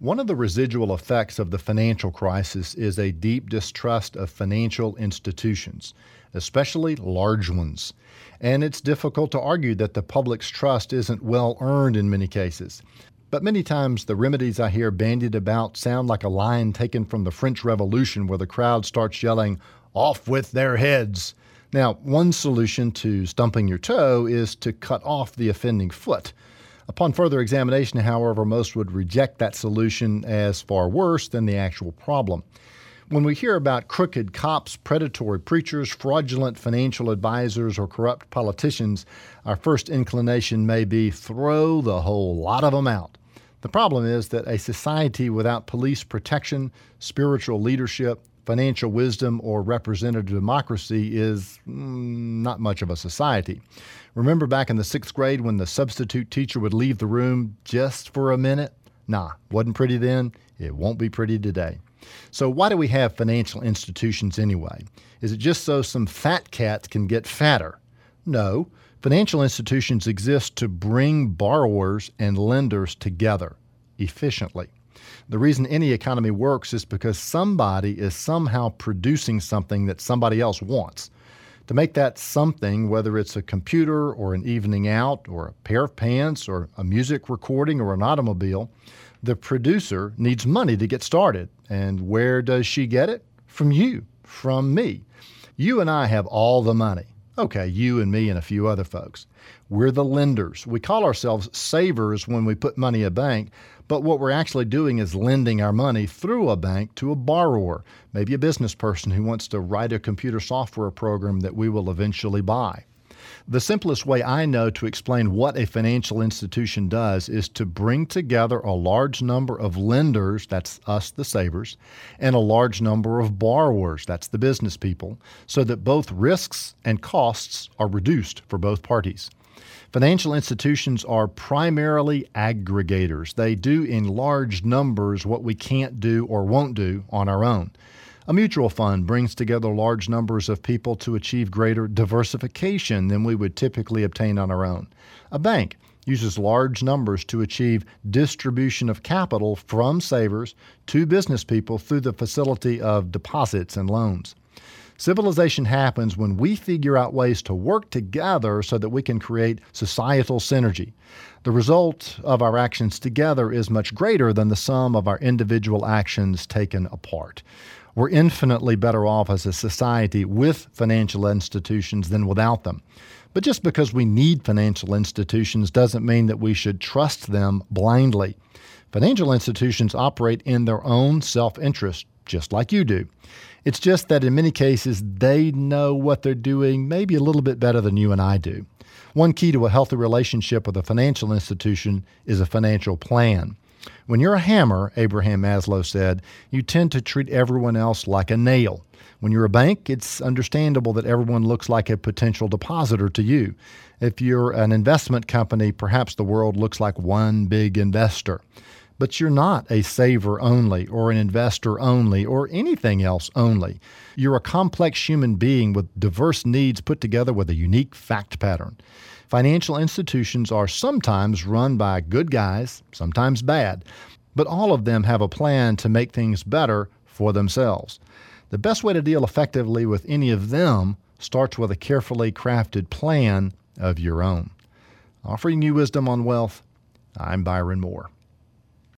One of the residual effects of the financial crisis is a deep distrust of financial institutions, especially large ones. And it's difficult to argue that the public's trust isn't well earned in many cases. But many times the remedies I hear bandied about sound like a line taken from the French Revolution where the crowd starts yelling, Off with their heads! Now, one solution to stumping your toe is to cut off the offending foot. Upon further examination, however, most would reject that solution as far worse than the actual problem. When we hear about crooked cops, predatory preachers, fraudulent financial advisors, or corrupt politicians, our first inclination may be throw the whole lot of them out. The problem is that a society without police protection, spiritual leadership, financial wisdom, or representative democracy is mm, not much of a society. Remember back in the sixth grade when the substitute teacher would leave the room just for a minute? Nah, wasn't pretty then. It won't be pretty today. So, why do we have financial institutions anyway? Is it just so some fat cats can get fatter? No. Financial institutions exist to bring borrowers and lenders together efficiently. The reason any economy works is because somebody is somehow producing something that somebody else wants. To make that something, whether it's a computer or an evening out or a pair of pants or a music recording or an automobile, the producer needs money to get started. And where does she get it? From you, from me. You and I have all the money. Okay, you and me and a few other folks. We're the lenders. We call ourselves savers when we put money in a bank, but what we're actually doing is lending our money through a bank to a borrower, maybe a business person who wants to write a computer software program that we will eventually buy. The simplest way I know to explain what a financial institution does is to bring together a large number of lenders, that's us, the savers, and a large number of borrowers, that's the business people, so that both risks and costs are reduced for both parties. Financial institutions are primarily aggregators. They do in large numbers what we can't do or won't do on our own. A mutual fund brings together large numbers of people to achieve greater diversification than we would typically obtain on our own. A bank uses large numbers to achieve distribution of capital from savers to business people through the facility of deposits and loans. Civilization happens when we figure out ways to work together so that we can create societal synergy. The result of our actions together is much greater than the sum of our individual actions taken apart. We're infinitely better off as a society with financial institutions than without them. But just because we need financial institutions doesn't mean that we should trust them blindly. Financial institutions operate in their own self interest, just like you do. It's just that in many cases, they know what they're doing maybe a little bit better than you and I do. One key to a healthy relationship with a financial institution is a financial plan. When you're a hammer, Abraham Maslow said, you tend to treat everyone else like a nail. When you're a bank, it's understandable that everyone looks like a potential depositor to you. If you're an investment company, perhaps the world looks like one big investor. But you're not a saver only, or an investor only, or anything else only. You're a complex human being with diverse needs put together with a unique fact pattern. Financial institutions are sometimes run by good guys, sometimes bad, but all of them have a plan to make things better for themselves. The best way to deal effectively with any of them starts with a carefully crafted plan of your own. Offering you wisdom on wealth, I'm Byron Moore.